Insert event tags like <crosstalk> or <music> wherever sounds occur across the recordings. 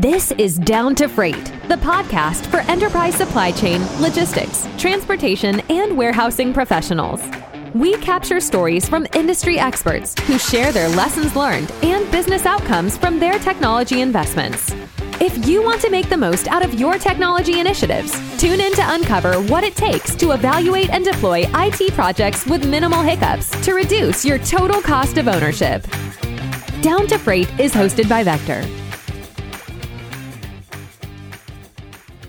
This is Down to Freight, the podcast for enterprise supply chain, logistics, transportation, and warehousing professionals. We capture stories from industry experts who share their lessons learned and business outcomes from their technology investments. If you want to make the most out of your technology initiatives, tune in to uncover what it takes to evaluate and deploy IT projects with minimal hiccups to reduce your total cost of ownership. Down to Freight is hosted by Vector.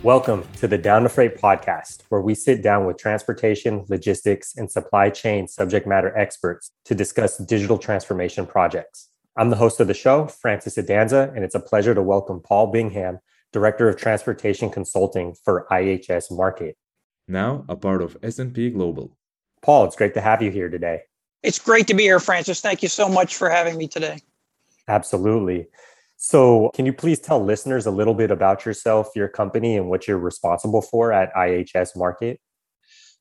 Welcome to the Down to Freight podcast, where we sit down with transportation, logistics, and supply chain subject matter experts to discuss digital transformation projects. I'm the host of the show, Francis Adanza, and it's a pleasure to welcome Paul Bingham, Director of Transportation Consulting for IHS Markit. Now a part of S&P Global. Paul, it's great to have you here today. It's great to be here, Francis. Thank you so much for having me today. Absolutely. So, can you please tell listeners a little bit about yourself, your company, and what you're responsible for at IHS Markit?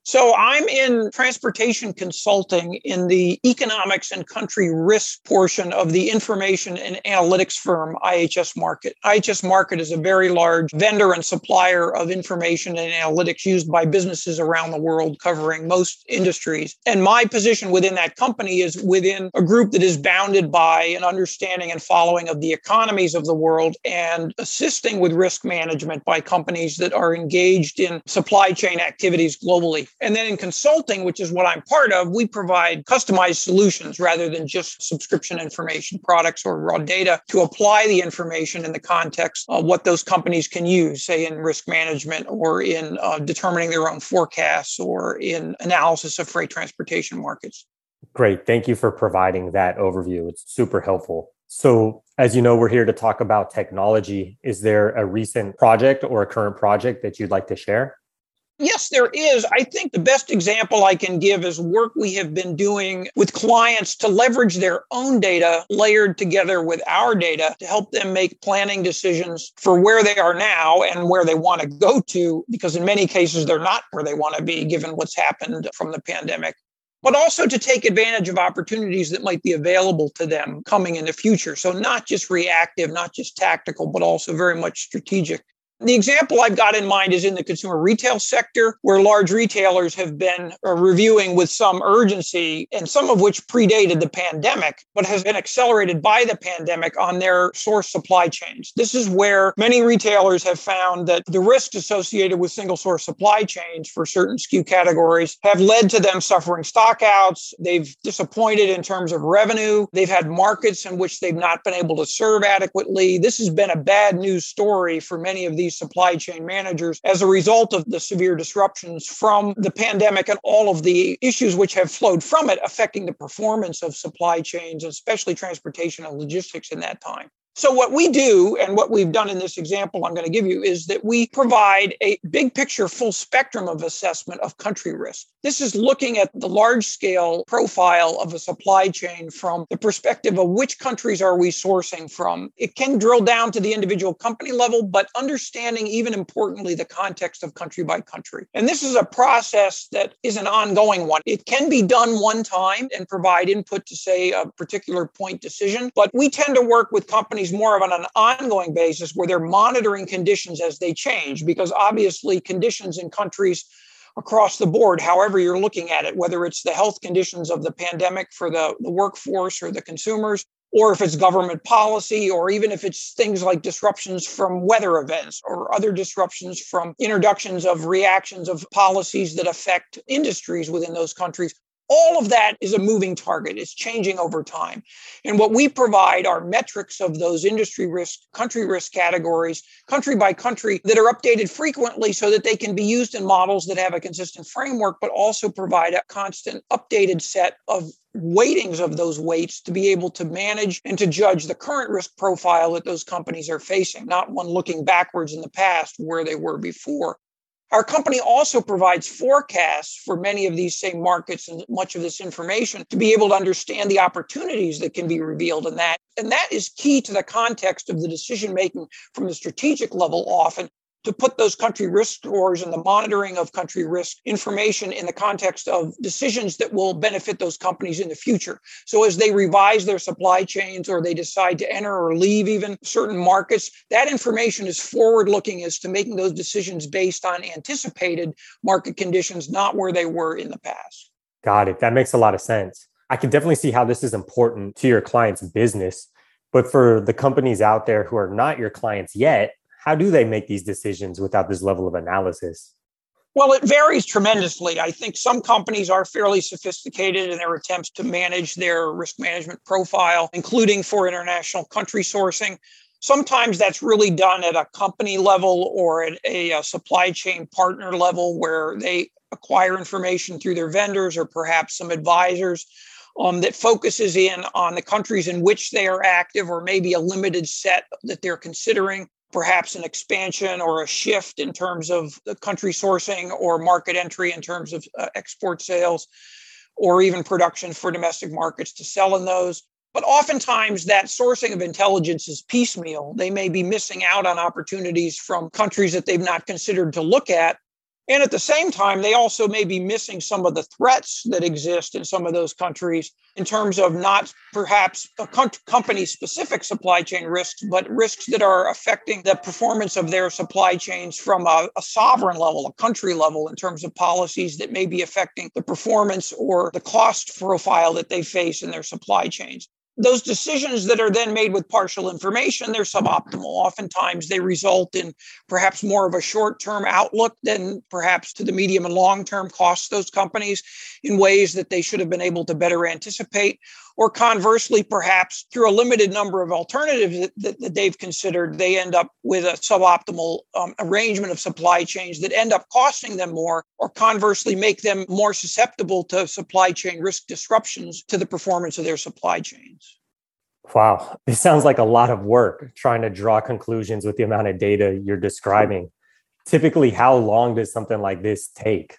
So I'm in transportation consulting in the economics and country risk portion of the information and analytics firm IHS Markit. IHS Markit is a very large vendor and supplier of information and analytics used by businesses around the world covering most industries. And my position within that company is within a group that is bounded by an understanding and following of the economies of the world and assisting with risk management by companies that are engaged in supply chain activities globally. And then in consulting, which is what I'm part of, we provide customized solutions rather than just subscription information products or raw data to apply the information in the context of what those companies can use, say in risk management or in uh, determining their own forecasts or in analysis of freight transportation markets. Great. Thank you for providing that overview. It's super helpful. So, as you know, we're here to talk about technology. Is there a recent project or a current project that you'd like to share? Yes, there is. I think the best example I can give is work we have been doing with clients to leverage their own data layered together with our data to help them make planning decisions for where they are now and where they want to go to, because in many cases, they're not where they want to be given what's happened from the pandemic. But also to take advantage of opportunities that might be available to them coming in the future. So, not just reactive, not just tactical, but also very much strategic. The example I've got in mind is in the consumer retail sector, where large retailers have been uh, reviewing with some urgency, and some of which predated the pandemic, but has been accelerated by the pandemic on their source supply chains. This is where many retailers have found that the risks associated with single source supply chains for certain SKU categories have led to them suffering stockouts. They've disappointed in terms of revenue. They've had markets in which they've not been able to serve adequately. This has been a bad news story for many of these these supply chain managers as a result of the severe disruptions from the pandemic and all of the issues which have flowed from it affecting the performance of supply chains, especially transportation and logistics in that time. So, what we do and what we've done in this example I'm going to give you is that we provide a big picture, full spectrum of assessment of country risk. This is looking at the large scale profile of a supply chain from the perspective of which countries are we sourcing from. It can drill down to the individual company level, but understanding even importantly the context of country by country. And this is a process that is an ongoing one. It can be done one time and provide input to, say, a particular point decision, but we tend to work with companies more of on an ongoing basis where they're monitoring conditions as they change, because obviously conditions in countries across the board, however you're looking at it, whether it's the health conditions of the pandemic for the, the workforce or the consumers, or if it's government policy, or even if it's things like disruptions from weather events or other disruptions from introductions of reactions of policies that affect industries within those countries all of that is a moving target. It's changing over time. And what we provide are metrics of those industry risk country risk categories country by country that are updated frequently so that they can be used in models that have a consistent framework but also provide a constant updated set of weightings of those weights to be able to manage and to judge the current risk profile that those companies are facing not one looking backwards in the past where they were before our company also provides forecasts for many of these same markets and much of this information to be able to understand the opportunities that can be revealed in that. And that is key to the context of the decision making from the strategic level often to put those country risk scores and the monitoring of country risk information in the context of decisions that will benefit those companies in the future. So as they revise their supply chains or they decide to enter or leave even certain markets, that information is forward looking as to making those decisions based on anticipated market conditions, not where they were in the past. Got it. That makes a lot of sense. I can definitely see how this is important to your client's business. But for the companies out there who are not your clients yet, how do they make these decisions without this level of analysis? Well, it varies tremendously. I think some companies are fairly sophisticated in their attempts to manage their risk management profile, including for international country sourcing. Sometimes that's really done at a company level or at a, a supply chain partner level where they acquire information through their vendors or perhaps some advisors um, that focuses in on the countries in which they are active or maybe a limited set that they're considering perhaps an expansion or a shift in terms of the country sourcing or market entry in terms of uh, export sales or even production for domestic markets to sell in those. But oftentimes, that sourcing of intelligence is piecemeal. They may be missing out on opportunities from countries that they've not considered to look at and at the same time, they also may be missing some of the threats that exist in some of those countries in terms of not perhaps a company specific supply chain risks, but risks that are affecting the performance of their supply chains from a, a, sovereign level, a country level, in terms of policies that may be affecting the performance or the cost profile that they face in their supply chains those decisions that are then made with partial information they're suboptimal. Oftentimes they result in perhaps more of a short-term outlook than perhaps to the medium and long-term costs those companies in ways that they should have been able to better anticipate or conversely, perhaps through a limited number of alternatives that, that, that they've considered, they end up with a suboptimal um, arrangement of supply chains that end up costing them more, or conversely, make them more susceptible to supply chain risk disruptions to the performance of their supply chains. Wow, this sounds like a lot of work trying to draw conclusions with the amount of data you're describing. Typically, how long does something like this take?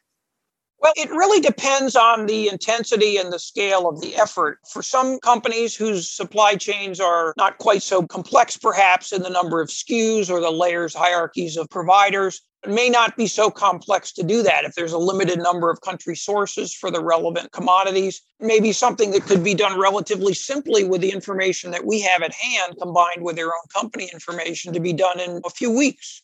Well, it really depends on the intensity and the scale of the effort. For some companies whose supply chains are not quite so complex, perhaps in the number of SKUs or the layers, hierarchies of providers, it may not be so complex to do that. If there's a limited number of country sources for the relevant commodities, maybe something that could be done relatively simply with the information that we have at hand combined with their own company information to be done in a few weeks.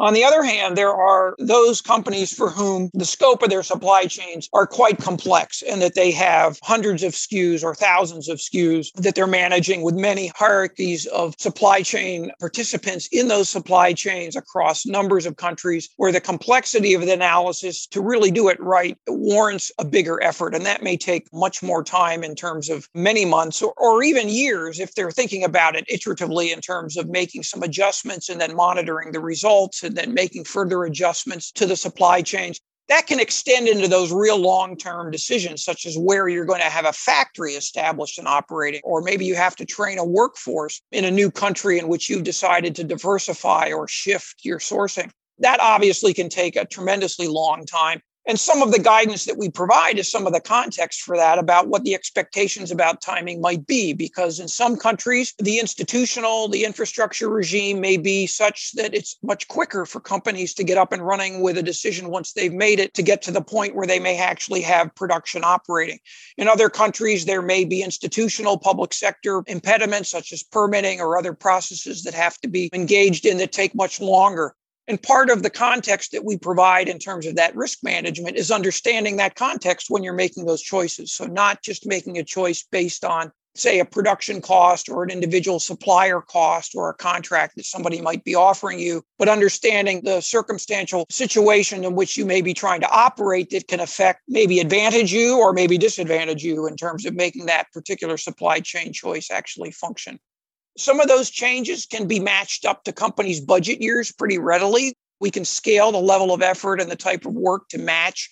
On the other hand, there are those companies for whom the scope of their supply chains are quite complex and that they have hundreds of SKUs or thousands of SKUs that they're managing with many hierarchies of supply chain participants in those supply chains across numbers of countries where the complexity of the analysis to really do it right warrants a bigger effort. And that may take much more time in terms of many months or, or even years if they're thinking about it iteratively in terms of making some adjustments and then monitoring the results and then making further adjustments to the supply chains. That can extend into those real long term decisions, such as where you're going to have a factory established and operating, or maybe you have to train a workforce in a new country in which you've decided to diversify or shift your sourcing. That obviously can take a tremendously long time. And some of the guidance that we provide is some of the context for that about what the expectations about timing might be. Because in some countries, the institutional, the infrastructure regime may be such that it's much quicker for companies to get up and running with a decision once they've made it to get to the point where they may actually have production operating. In other countries, there may be institutional public sector impediments, such as permitting or other processes that have to be engaged in that take much longer. And part of the context that we provide in terms of that risk management is understanding that context when you're making those choices. So, not just making a choice based on, say, a production cost or an individual supplier cost or a contract that somebody might be offering you, but understanding the circumstantial situation in which you may be trying to operate that can affect maybe advantage you or maybe disadvantage you in terms of making that particular supply chain choice actually function. Some of those changes can be matched up to companies' budget years pretty readily. We can scale the level of effort and the type of work to match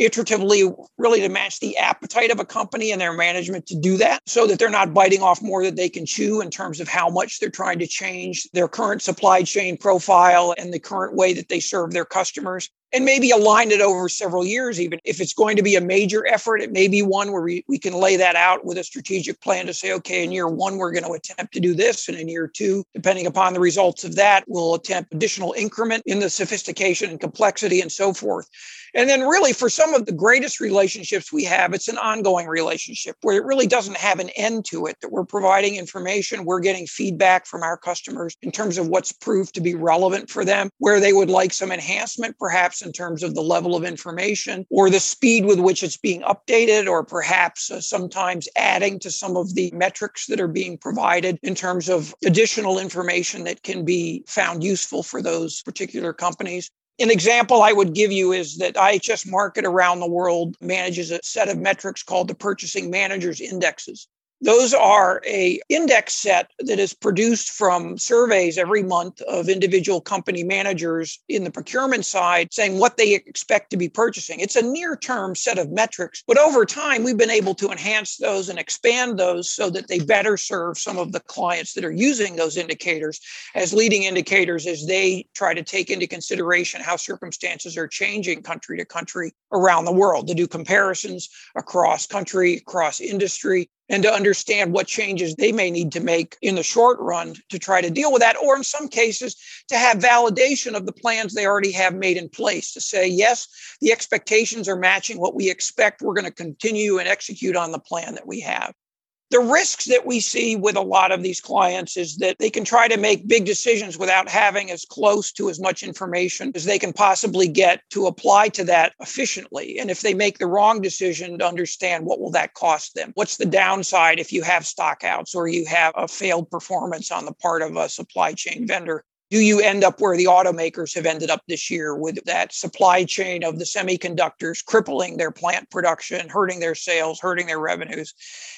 iteratively, really to match the appetite of a company and their management to do that so that they're not biting off more than they can chew in terms of how much they're trying to change their current supply chain profile and the current way that they serve their customers. And maybe align it over several years even. If it's going to be a major effort it may be one where we, we can lay that out with a strategic plan to say okay in year one we're going to attempt to do this and in year two depending upon the results of that we'll attempt additional increment in the sophistication and complexity and so forth. And then, really, for some of the greatest relationships we have, it's an ongoing relationship where it really doesn't have an end to it, that we're providing information, we're getting feedback from our customers in terms of what's proved to be relevant for them, where they would like some enhancement, perhaps in terms of the level of information or the speed with which it's being updated, or perhaps uh, sometimes adding to some of the metrics that are being provided in terms of additional information that can be found useful for those particular companies. An example I would give you is that IHS Markit around the world manages a set of metrics called the Purchasing Managers Indexes. Those are a index set that is produced from surveys every month of individual company managers in the procurement side saying what they expect to be purchasing. It's a near-term set of metrics, but over time we've been able to enhance those and expand those so that they better serve some of the clients that are using those indicators as leading indicators as they try to take into consideration how circumstances are changing country to country around the world to do comparisons across country, across industry, and to understand what changes they may need to make in the short run to try to deal with that, or in some cases, to have validation of the plans they already have made in place to say, yes, the expectations are matching what we expect. We're going to continue and execute on the plan that we have the risks that we see with a lot of these clients is that they can try to make big decisions without having as close to as much information as they can possibly get to apply to that efficiently. And if they make the wrong decision to understand what will that cost them? What's the downside if you have stockouts or you have a failed performance on the part of a supply chain vendor do you end up where the automakers have ended up this year with that supply chain of the semiconductors crippling their plant production, hurting their sales, hurting their revenues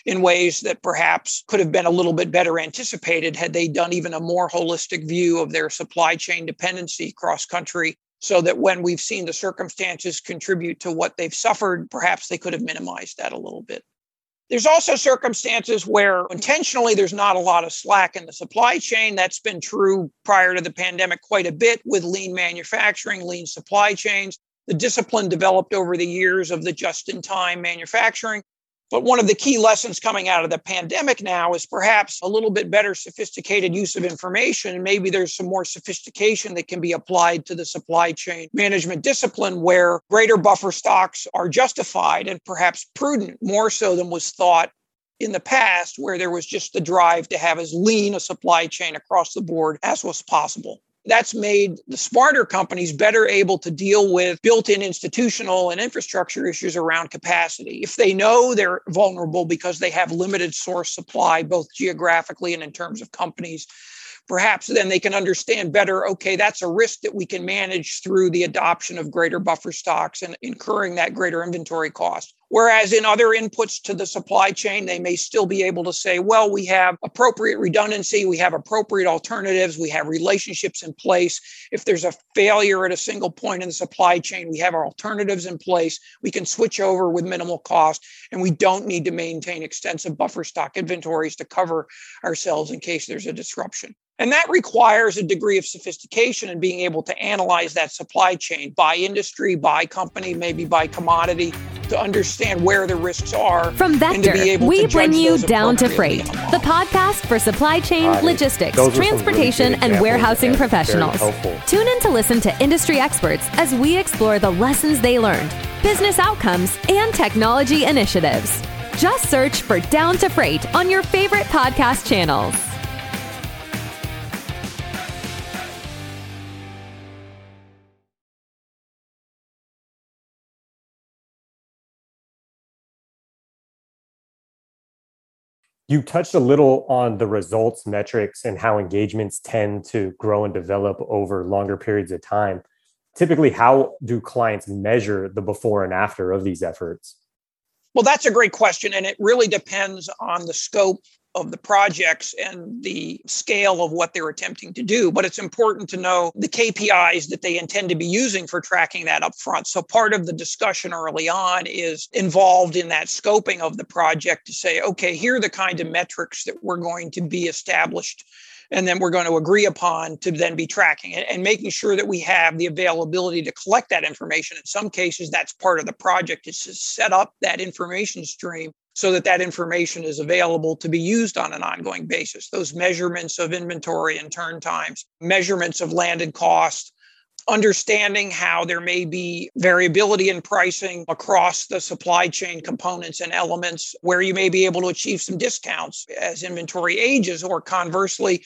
in ways that perhaps could have been a little bit better anticipated had they done even a more holistic view of their supply chain dependency cross country so that when we've seen the circumstances contribute to what they've suffered, perhaps they could have minimized that a little bit. There's also circumstances where intentionally there's not a lot of slack in the supply chain. That's been true prior to the pandemic quite a bit with lean manufacturing, lean supply chains. The discipline developed over the years of the just in time manufacturing but one of the key lessons coming out of the pandemic now is perhaps a little bit better sophisticated use of information. And maybe there's some more sophistication that can be applied to the supply chain management discipline where greater buffer stocks are justified and perhaps prudent more so than was thought in the past, where there was just the drive to have as lean a supply chain across the board as was possible. That's made the smarter companies better able to deal with built in institutional and infrastructure issues around capacity. If they know they're vulnerable because they have limited source supply, both geographically and in terms of companies, perhaps then they can understand better okay, that's a risk that we can manage through the adoption of greater buffer stocks and incurring that greater inventory cost. Whereas in other inputs to the supply chain, they may still be able to say, well, we have appropriate redundancy, we have appropriate alternatives, we have relationships in place. If there's a failure at a single point in the supply chain, we have our alternatives in place. We can switch over with minimal cost, and we don't need to maintain extensive buffer stock inventories to cover ourselves in case there's a disruption. And that requires a degree of sophistication and being able to analyze that supply chain by industry, by company, maybe by commodity to understand where the risks are. From Vector, we bring you Down to Freight, the podcast for supply chain, logistics, transportation, really and warehousing professionals. Tune in to listen to industry experts as we explore the lessons they learned, business outcomes, and technology initiatives. Just search for Down to Freight on your favorite podcast channels. You touched a little on the results metrics and how engagements tend to grow and develop over longer periods of time. Typically, how do clients measure the before and after of these efforts? Well, that's a great question. And it really depends on the scope of the projects and the scale of what they're attempting to do. But it's important to know the KPIs that they intend to be using for tracking that up front. So part of the discussion early on is involved in that scoping of the project to say, okay, here are the kind of metrics that we're going to be established and then we're going to agree upon to then be tracking it and making sure that we have the availability to collect that information. In some cases, that's part of the project is to set up that information stream so that that information is available to be used on an ongoing basis. Those measurements of inventory and turn times, measurements of landed cost, understanding how there may be variability in pricing across the supply chain components and elements where you may be able to achieve some discounts as inventory ages or conversely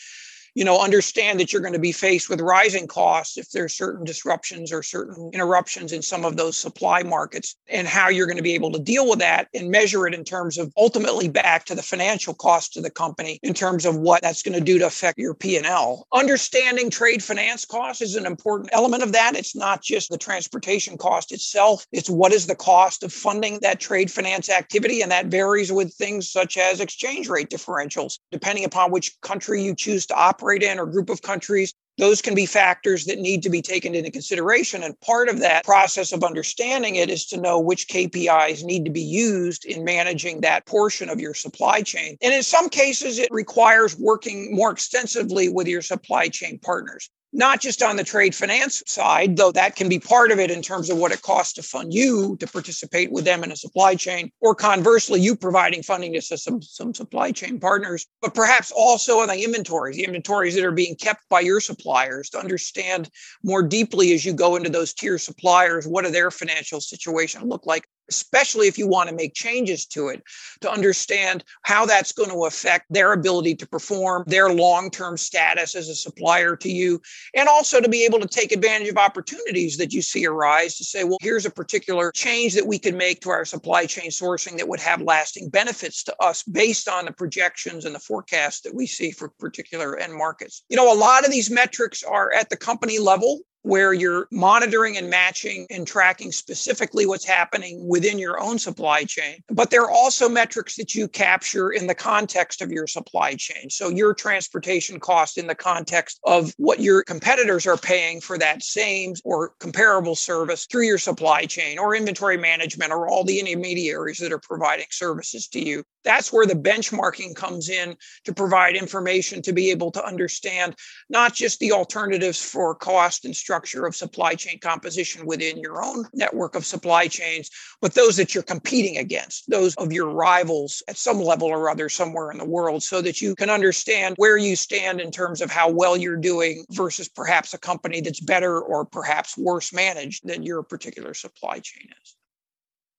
you know understand that you're going to be faced with rising costs if there's certain disruptions or certain interruptions in some of those supply markets and how you're going to be able to deal with that and measure it in terms of ultimately back to the financial cost to the company in terms of what that's going to do to affect your P&L. Understanding trade finance costs is an important element of that. It's not just the transportation cost itself, it's what is the cost of funding that trade finance activity and that varies with things such as exchange rate differentials depending upon which country you choose to operate operate in or group of countries. Those can be factors that need to be taken into consideration. And part of that process of understanding it is to know which KPIs need to be used in managing that portion of your supply chain. And in some cases, it requires working more extensively with your supply chain partners not just on the trade finance side, though that can be part of it in terms of what it costs to fund you to participate with them in a supply chain, or conversely, you providing funding to some, some supply chain partners, but perhaps also on the inventories, the inventories that are being kept by your suppliers to understand more deeply as you go into those tier suppliers, what do their financial situation look like? Especially if you want to make changes to it, to understand how that's going to affect their ability to perform, their long term status as a supplier to you, and also to be able to take advantage of opportunities that you see arise to say, well, here's a particular change that we can make to our supply chain sourcing that would have lasting benefits to us based on the projections and the forecasts that we see for particular end markets. You know, a lot of these metrics are at the company level where you're monitoring and matching and tracking specifically what's happening within your own supply chain. But there are also metrics that you capture in the context of your supply chain. So your transportation cost in the context of what your competitors are paying for that same or comparable service through your supply chain or inventory management or all the intermediaries that are providing services to you. That's where the benchmarking comes in to provide information to be able to understand not just the alternatives for cost and structure of supply chain composition within your own network of supply chains, but those that you're competing against, those of your rivals at some level or other somewhere in the world, so that you can understand where you stand in terms of how well you're doing versus perhaps a company that's better or perhaps worse managed than your particular supply chain is.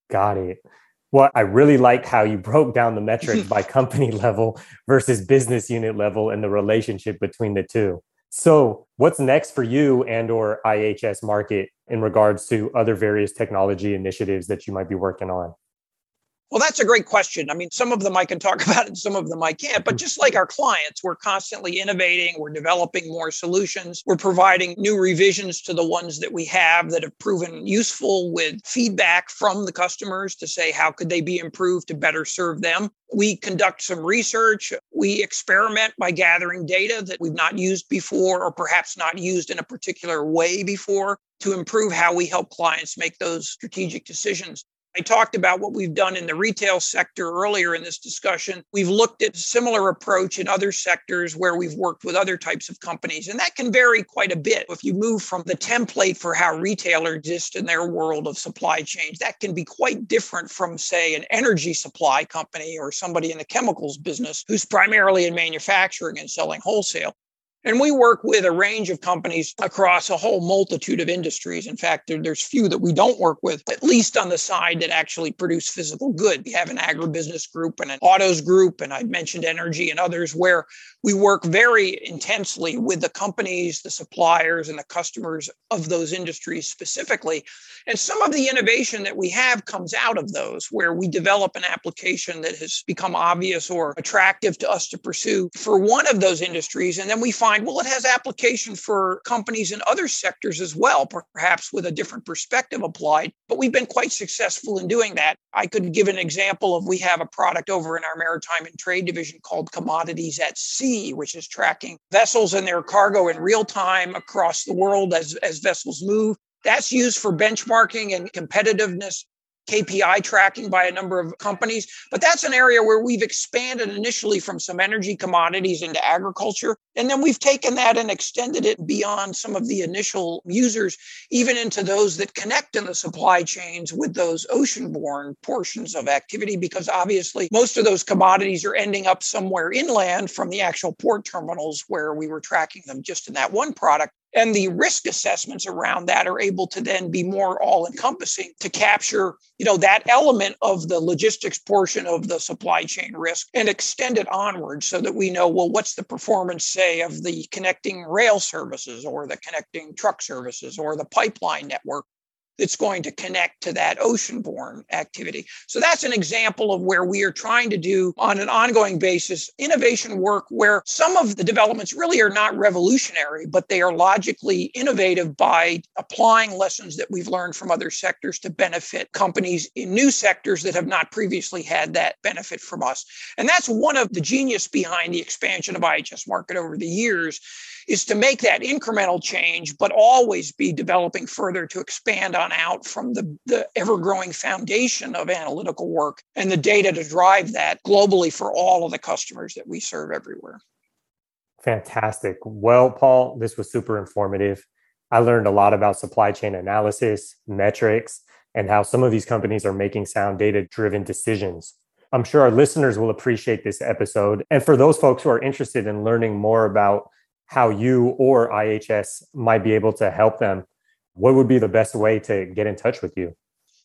Got it. Well, I really liked how you broke down the <laughs> metrics by company level versus business unit level and the relationship between the two. So, what's next for you and or IHS Markit in regards to other various technology initiatives that you might be working on? Well, that's a great question. I mean, some of them I can talk <laughs> about and some of them I can't. But mm-hmm. just like our clients, we're constantly innovating, we're developing more solutions, we're providing new revisions to the ones that we have that have proven useful with feedback from the customers to say how could they be improved to better serve them. We conduct some research. We experiment by gathering data that we've not used before or perhaps not used in a particular way before to improve how we help clients make those strategic decisions. I talked about what we've done in the retail sector earlier in this discussion. We've looked at similar approach in other sectors where we've worked with other types of companies, and that can vary quite a bit. If you move from the template for how retailers exist in their world of supply chains, that can be quite different from, say, an energy supply company or somebody in the chemicals business who's primarily in manufacturing and selling wholesale. And we work with a range of companies across a whole multitude of industries. In fact, there, there's few that we don't work with, at least on the side that actually produce physical good. We have an agribusiness group and an autos group, and I mentioned energy and others where we work very intensely with the companies, the suppliers, and the customers of those industries specifically. And some of the innovation that we have comes out of those, where we develop an application that has become obvious or attractive to us to pursue for one of those industries. And then we find find, well, it has application for companies in other sectors as well, perhaps with a different perspective applied. But we've been quite successful in doing that. I could give an example of we have a product over in our maritime and trade division called Commodities at Sea, which is tracking vessels and their cargo in real time across the world as, as vessels move. That's used for benchmarking and competitiveness KPI tracking by a number of companies. But that's an area where we've expanded initially from some energy commodities into agriculture. And then we've taken that and extended it beyond some of the initial users, even into those that connect in the supply chains with those oceanborne portions of activity, because obviously most of those commodities are ending up somewhere inland from the actual port terminals where we were tracking them just in that one product. And the risk assessments around that are able to then be more all encompassing to capture, you know, that element of the logistics portion of the supply chain risk and extend it onward so that we know, well, what's the performance, say, of the connecting rail services or the connecting truck services or the pipeline network that's going to connect to that oceanborne activity. So that's an example of where we are trying to do on an ongoing basis innovation work where some of the developments really are not revolutionary, but they are logically innovative by applying lessons that we've learned from other sectors to benefit companies in new sectors that have not previously had that benefit from us. And that's one of the genius behind the expansion of IHS Markit over the years is to make that incremental change, but always be developing further to expand on out from the, the ever growing foundation of analytical work and the data to drive that globally for all of the customers that we serve everywhere. Fantastic. Well, Paul, this was super informative. I learned a lot about supply chain analysis, metrics, and how some of these companies are making sound data driven decisions. I'm sure our listeners will appreciate this episode. And for those folks who are interested in learning more about how you or IHS might be able to help them, what would be the best way to get in touch with you?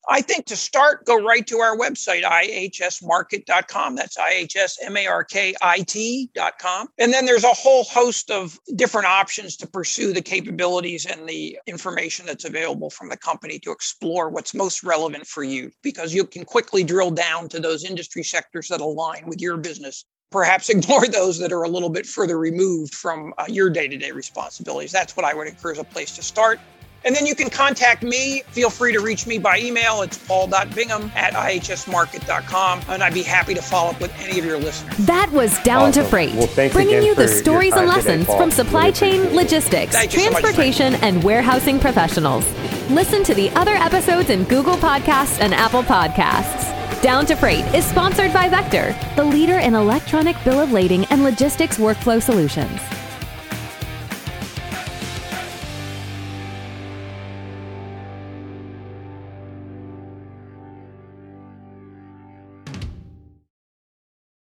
I think to start, go right to our website, ihsmarkit.com. That's I-H-S-M-A-R-K-I-T.com. And then there's a whole host of different options to pursue the capabilities and the information that's available from the company to explore what's most relevant for you, because you can quickly drill down to those industry sectors that align with your business perhaps <laughs> ignore those that are a little bit further removed from uh, your day to day responsibilities. That's what I would encourage a place to start. And then you can contact me. Feel free to reach me by email. It's paul.bingham at ihsmarkit.com. And I'd be happy to follow up with any of your listeners. That was Down awesome. to Freight, well, bringing you the stories and lessons today, from supply really chain, logistics, transportation, so much, and warehousing professionals. Listen to the other episodes in Google Podcasts and Apple Podcasts. Down to Freight is sponsored by Vector, the leader in electronic bill of lading and logistics workflow solutions.